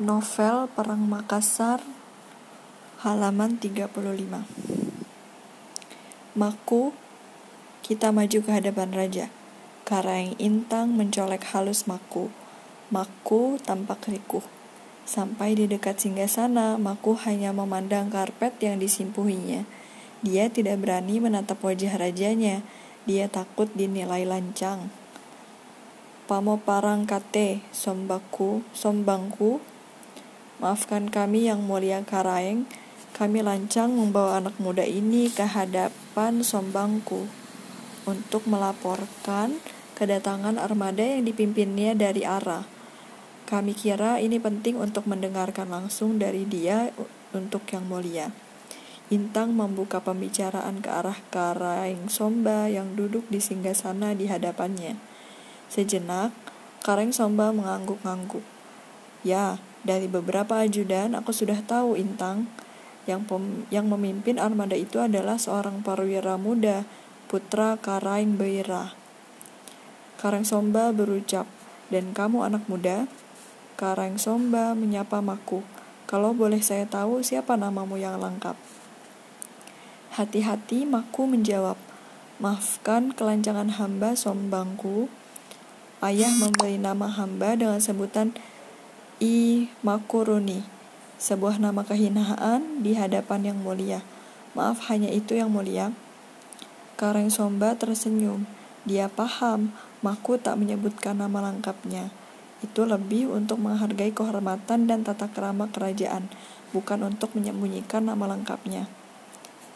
Novel Perang Makassar halaman 35 Maku kita maju ke hadapan raja Karaeng Intang mencolek halus Maku Maku tampak rikuh Sampai di dekat sana, Maku hanya memandang karpet yang disimpuhinya. Dia tidak berani menatap wajah rajanya. Dia takut dinilai lancang. Pamo parang kate, sombaku, sombangku, Maafkan kami yang mulia Karaeng, kami lancang membawa anak muda ini ke hadapan sombangku untuk melaporkan kedatangan armada yang dipimpinnya dari arah. Kami kira ini penting untuk mendengarkan langsung dari dia untuk yang mulia. Intang membuka pembicaraan ke arah Karaeng Somba yang duduk di singgah sana di hadapannya. Sejenak, Karaeng Somba mengangguk-angguk. Ya, dari beberapa ajudan, aku sudah tahu Intang yang pem, yang memimpin armada itu adalah seorang perwira muda, putra Karaing Beira. Karang Somba berucap, dan kamu anak muda? Karang Somba menyapa Maku, kalau boleh saya tahu siapa namamu yang lengkap? Hati-hati Maku menjawab, maafkan kelancangan hamba Sombangku. Ayah memberi nama hamba dengan sebutan I Makuruni, sebuah nama kehinaan di hadapan yang mulia. Maaf hanya itu yang mulia. Kareng Somba tersenyum. Dia paham, Maku tak menyebutkan nama lengkapnya. Itu lebih untuk menghargai kehormatan dan tata kerama kerajaan, bukan untuk menyembunyikan nama lengkapnya.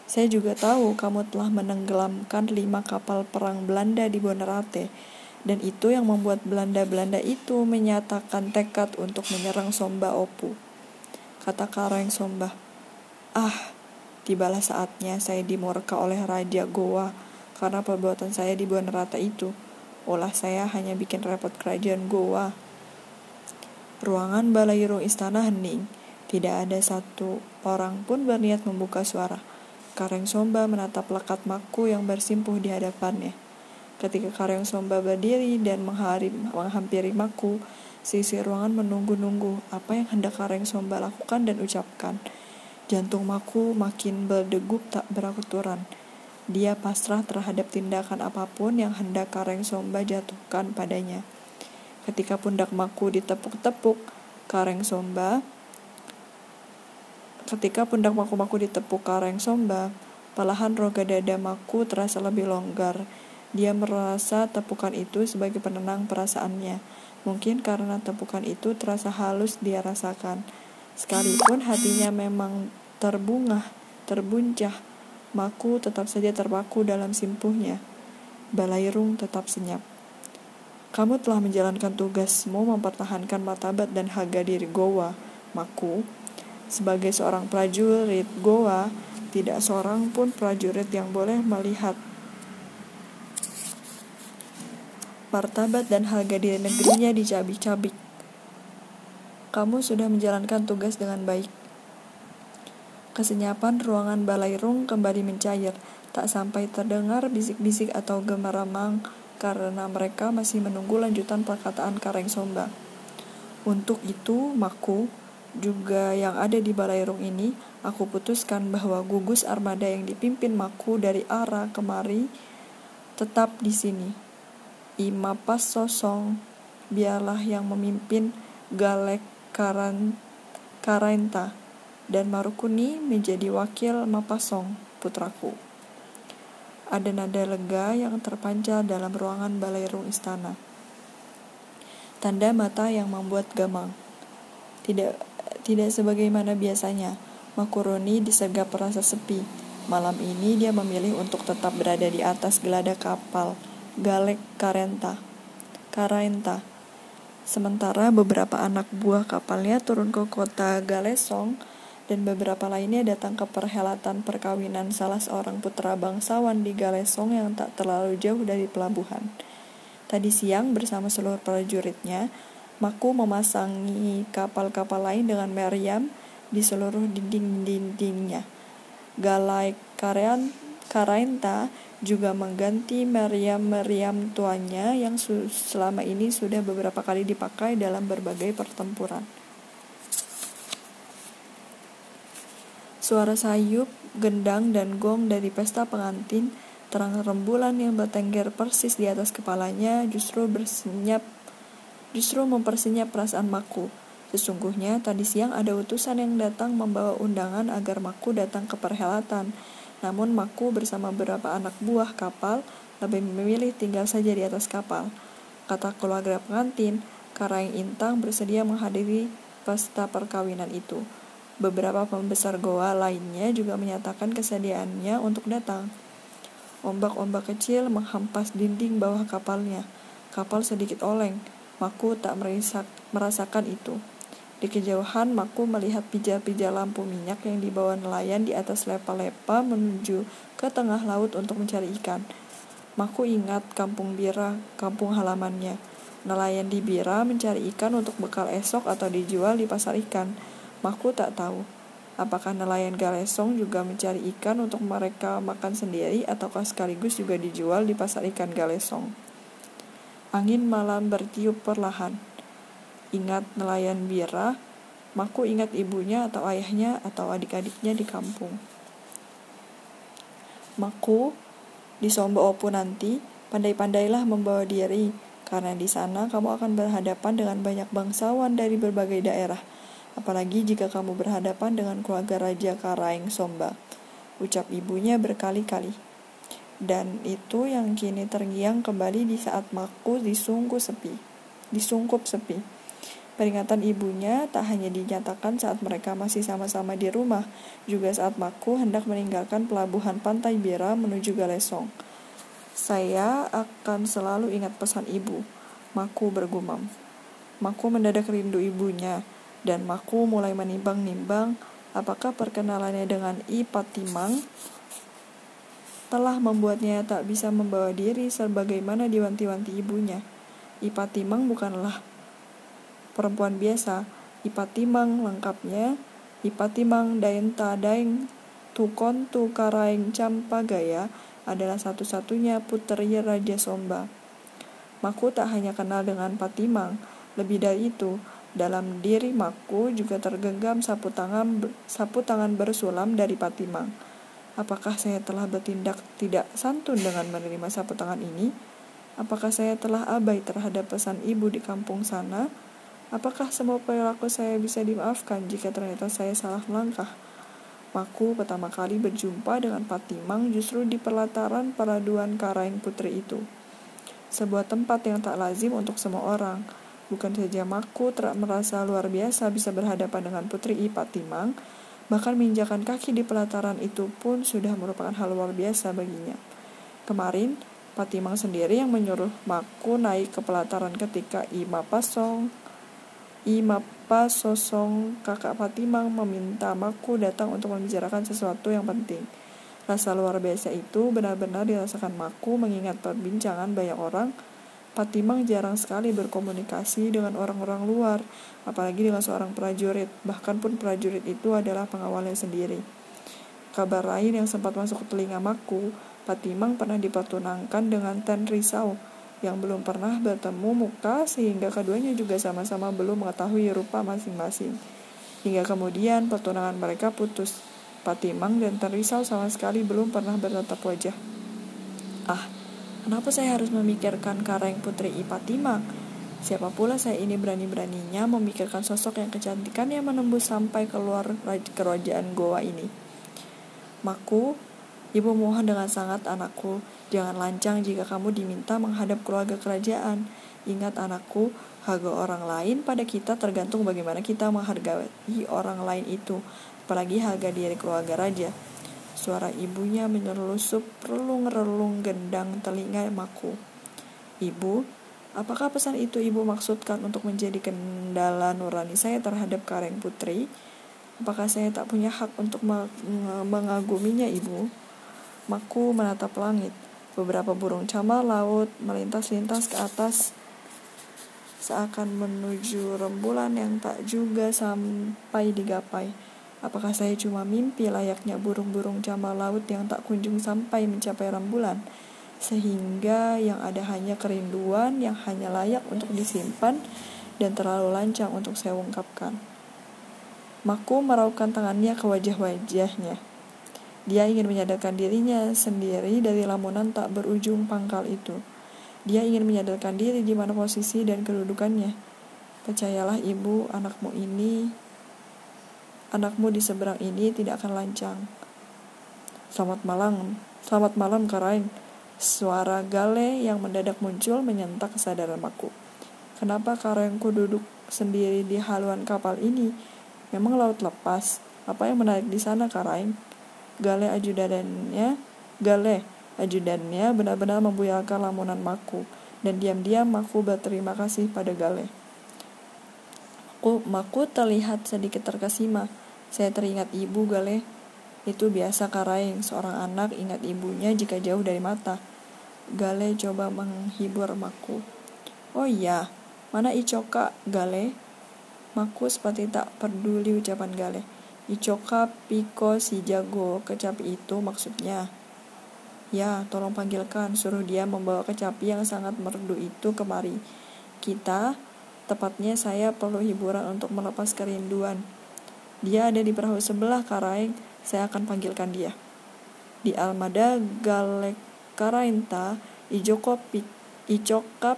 Saya juga tahu kamu telah menenggelamkan lima kapal perang Belanda di Bonerate dan itu yang membuat Belanda-Belanda itu menyatakan tekad untuk menyerang Somba Opu. Kata Kareng Somba, Ah, tibalah saatnya saya dimurka oleh Raja Goa karena perbuatan saya di Buanerata itu. Olah saya hanya bikin repot kerajaan Goa. Ruangan balairung istana hening. Tidak ada satu orang pun berniat membuka suara. Kareng Somba menatap lekat maku yang bersimpuh di hadapannya. Ketika Karyong Somba berdiri dan menghampiri Maku, sisi ruangan menunggu-nunggu apa yang hendak Karyong Somba lakukan dan ucapkan. Jantung Maku makin berdegup tak beraturan. Dia pasrah terhadap tindakan apa pun yang hendak Karyong Somba jatuhkan padanya. Ketika pundak Maku ditepuk-tepuk, Kareng Somba Ketika pundak Maku-Maku ditepuk Kareng Somba, palahan roga dada Maku terasa lebih longgar. Dia merasa tepukan itu sebagai penenang perasaannya. Mungkin karena tepukan itu terasa halus dia rasakan. Sekalipun hatinya memang terbungah, terbuncah, Maku tetap saja terpaku dalam simpuhnya. Balairung tetap senyap. Kamu telah menjalankan tugasmu mempertahankan martabat dan harga diri Goa, Maku. Sebagai seorang prajurit Goa, tidak seorang pun prajurit yang boleh melihat martabat dan harga diri negerinya dicabik-cabik. Kamu sudah menjalankan tugas dengan baik. Kesenyapan ruangan balairung kembali mencair, tak sampai terdengar bisik-bisik atau gemeramang karena mereka masih menunggu lanjutan perkataan Kareng Somba. Untuk itu, Maku, juga yang ada di balairung ini, aku putuskan bahwa gugus armada yang dipimpin Maku dari arah kemari tetap di sini. Imapas Sosong biarlah yang memimpin Galek Karan, Karenta dan Marukuni menjadi wakil Mapasong, putraku. Ada nada lega yang terpancar dalam ruangan balairung istana. Tanda mata yang membuat gamang. Tidak tidak sebagaimana biasanya, Makuroni disegap rasa sepi. Malam ini dia memilih untuk tetap berada di atas gelada kapal Galek Karenta. Karenta. Sementara beberapa anak buah kapalnya turun ke kota Galesong dan beberapa lainnya datang ke perhelatan perkawinan salah seorang putra bangsawan di Galesong yang tak terlalu jauh dari pelabuhan. Tadi siang bersama seluruh prajuritnya, Maku memasangi kapal-kapal lain dengan meriam di seluruh dinding-dindingnya. Galai Karen, Karenta juga mengganti meriam-meriam tuanya yang selama ini sudah beberapa kali dipakai dalam berbagai pertempuran. Suara sayup, gendang, dan gong dari pesta pengantin, terang rembulan yang bertengger persis di atas kepalanya justru bersenyap, justru mempersenyap perasaan Maku. Sesungguhnya tadi siang ada utusan yang datang membawa undangan agar Maku datang ke perhelatan. Namun Maku bersama beberapa anak buah kapal lebih memilih tinggal saja di atas kapal. Kata keluarga pengantin, Karaing Intang bersedia menghadiri pesta perkawinan itu. Beberapa pembesar goa lainnya juga menyatakan kesediaannya untuk datang. Ombak-ombak kecil menghempas dinding bawah kapalnya. Kapal sedikit oleng. Maku tak merasakan itu. Di kejauhan, Maku melihat pijar-pijar lampu minyak yang dibawa nelayan di atas lepa-lepa menuju ke tengah laut untuk mencari ikan. Maku ingat kampung Bira, kampung halamannya. Nelayan di Bira mencari ikan untuk bekal esok atau dijual di pasar ikan. Maku tak tahu. Apakah nelayan Galesong juga mencari ikan untuk mereka makan sendiri ataukah sekaligus juga dijual di pasar ikan Galesong? Angin malam bertiup perlahan. Ingat nelayan Bira, Maku ingat ibunya atau ayahnya atau adik-adiknya di kampung. Maku, di Sombo Opu nanti, pandai-pandailah membawa diri, karena di sana kamu akan berhadapan dengan banyak bangsawan dari berbagai daerah apalagi jika kamu berhadapan dengan keluarga Raja Karaing Somba, ucap ibunya berkali-kali. Dan itu yang kini terngiang kembali di saat Maku disungkup sepi. Disungkup sepi. Peringatan ibunya tak hanya dinyatakan saat mereka masih sama-sama di rumah, juga saat Maku hendak meninggalkan pelabuhan pantai Bira menuju Galesong. Saya akan selalu ingat pesan ibu, Maku bergumam. Maku mendadak rindu ibunya, dan Maku mulai menimbang-nimbang apakah perkenalannya dengan I Patimang telah membuatnya tak bisa membawa diri sebagaimana diwanti-wanti ibunya. I Patimang bukanlah perempuan biasa. I Patimang lengkapnya I Patimang Daenta Daeng Tukon Tu Karaeng Campagaya adalah satu-satunya puteri Raja Somba. Maku tak hanya kenal dengan Patimang, lebih dari itu, dalam diri Maku juga tergenggam sapu tangan sapu tangan bersulam dari Patimang. Apakah saya telah bertindak tidak santun dengan menerima sapu tangan ini? Apakah saya telah abai terhadap pesan ibu di kampung sana? Apakah semua perilaku saya bisa dimaafkan jika ternyata saya salah melangkah? Maku pertama kali berjumpa dengan Patimang justru di pelataran peraduan Karaing Putri itu. Sebuah tempat yang tak lazim untuk semua orang Bukan saja Maku terak merasa luar biasa bisa berhadapan dengan Putri Ipa Timang, bahkan menginjakan kaki di pelataran itu pun sudah merupakan hal luar biasa baginya. Kemarin, Patimang sendiri yang menyuruh Maku naik ke pelataran ketika Ima Pasong, Ima Pasosong kakak Patimang meminta Maku datang untuk membicarakan sesuatu yang penting. Rasa luar biasa itu benar-benar dirasakan Maku mengingat perbincangan banyak orang Patimang jarang sekali berkomunikasi dengan orang-orang luar, apalagi dengan seorang prajurit, bahkan pun prajurit itu adalah pengawalnya sendiri. Kabar lain yang sempat masuk ke telinga Maku, Patimang pernah dipertunangkan dengan Tan Risau, yang belum pernah bertemu muka sehingga keduanya juga sama-sama belum mengetahui rupa masing-masing. Hingga kemudian pertunangan mereka putus. Patimang dan Tan Risau sama sekali belum pernah bertatap wajah. Ah, Kenapa saya harus memikirkan Kareng Putri Ipatimang? Siapa pula saya ini berani-beraninya memikirkan sosok yang kecantikannya menembus sampai keluar kerajaan Goa ini. Maku, ibu mohon dengan sangat anakku, jangan lancang jika kamu diminta menghadap keluarga kerajaan. Ingat anakku, harga orang lain pada kita tergantung bagaimana kita menghargai orang lain itu, apalagi harga diri keluarga raja. Suara ibunya menyelusup relung-relung gendang telinga Maku. Ibu, apakah pesan itu ibu maksudkan untuk menjadi kendala nurani saya terhadap Kareng Putri? Apakah saya tak punya hak untuk mengaguminya ibu? Maku menatap langit. Beberapa burung camar laut melintas-lintas ke atas seakan menuju rembulan yang tak juga sampai digapai. Apakah saya cuma mimpi layaknya burung-burung camar laut yang tak kunjung sampai mencapai rembulan, sehingga yang ada hanya kerinduan yang hanya layak untuk disimpan dan terlalu lancang untuk saya ungkapkan. Maku meraukan tangannya ke wajah-wajahnya. Dia ingin menyadarkan dirinya sendiri dari lamunan tak berujung pangkal itu. Dia ingin menyadarkan diri di mana posisi dan kedudukannya. Percayalah ibu, anakmu ini, anakmu di seberang ini tidak akan lancang. Selamat malam, selamat malam Karain. Suara Gale yang mendadak muncul menyentak kesadaran Maku. Kenapa Karaingku duduk sendiri di haluan kapal ini? Memang laut lepas. Apa yang menarik di sana, Karaing? Gale ajudannya, Gale ajudannya benar-benar membuyarkan lamunan Maku dan diam-diam Maku berterima kasih pada Gale. Maku, Maku terlihat sedikit terkesima. Saya teringat ibu Gale. Itu biasa Karaing, seorang anak ingat ibunya jika jauh dari mata. Gale coba menghibur Maku. Oh iya, mana Icoka, Gale? Maku seperti tak peduli ucapan Gale. Icoka Piko si jago kecapi itu maksudnya. Ya, tolong panggilkan, suruh dia membawa kecapi yang sangat merdu itu kemari. Kita, tepatnya saya perlu hiburan untuk melepas kerinduan. Dia ada di perahu sebelah Karaing, saya akan panggilkan dia. Di Almada Galek Karainta, Ijoko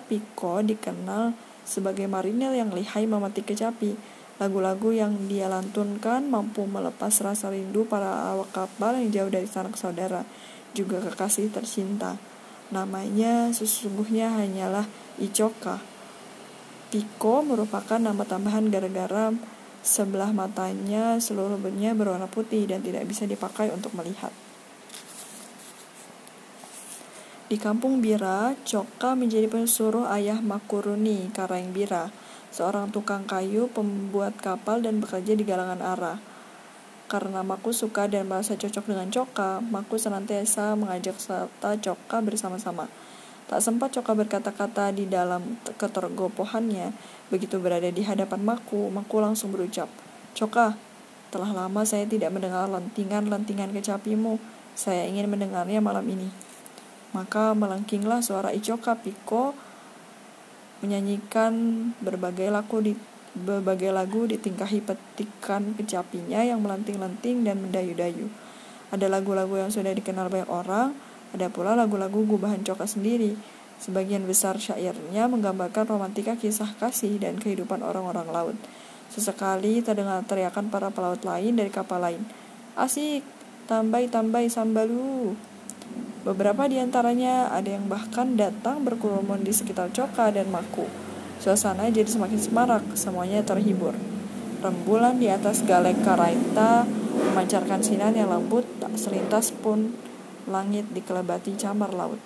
Piko dikenal sebagai marinir yang lihai memetik kecapi Lagu-lagu yang dia lantunkan mampu melepas rasa rindu para awak kapal yang jauh dari sanak saudara, juga kekasih tercinta. Namanya sesungguhnya hanyalah Icoka. Piko merupakan nama tambahan gara-gara sebelah matanya seluruh seluruhnya berwarna putih dan tidak bisa dipakai untuk melihat. Di kampung Bira, Coka menjadi pesuruh ayah Makuruni, Karang Bira seorang tukang kayu, pembuat kapal, dan bekerja di galangan arah. Karena Maku suka dan merasa cocok dengan Coka, Maku senantiasa mengajak serta Coka bersama-sama. Tak sempat Coka berkata-kata di dalam ketergopohannya. Begitu berada di hadapan Maku, Maku langsung berucap, Coka, telah lama saya tidak mendengar lentingan-lentingan kecapimu. Saya ingin mendengarnya malam ini. Maka melengkinglah suara Icoka Piko menyanyikan berbagai lagu di berbagai lagu ditingkahi petikan kecapinya yang melanting-lanting dan mendayu-dayu. Ada lagu-lagu yang sudah dikenal banyak orang, ada pula lagu-lagu gubahan Coka sendiri. Sebagian besar syairnya menggambarkan romantika kisah kasih dan kehidupan orang-orang laut. Sesekali terdengar teriakan para pelaut lain dari kapal lain. Asik, tambai-tambai sambalu. Beberapa di antaranya ada yang bahkan datang berkerumun di sekitar Coka dan Maku. Suasana jadi semakin semarak, semuanya terhibur. Rembulan di atas galek karaita memancarkan sinar yang lembut, tak selintas pun langit dikelebati camar laut.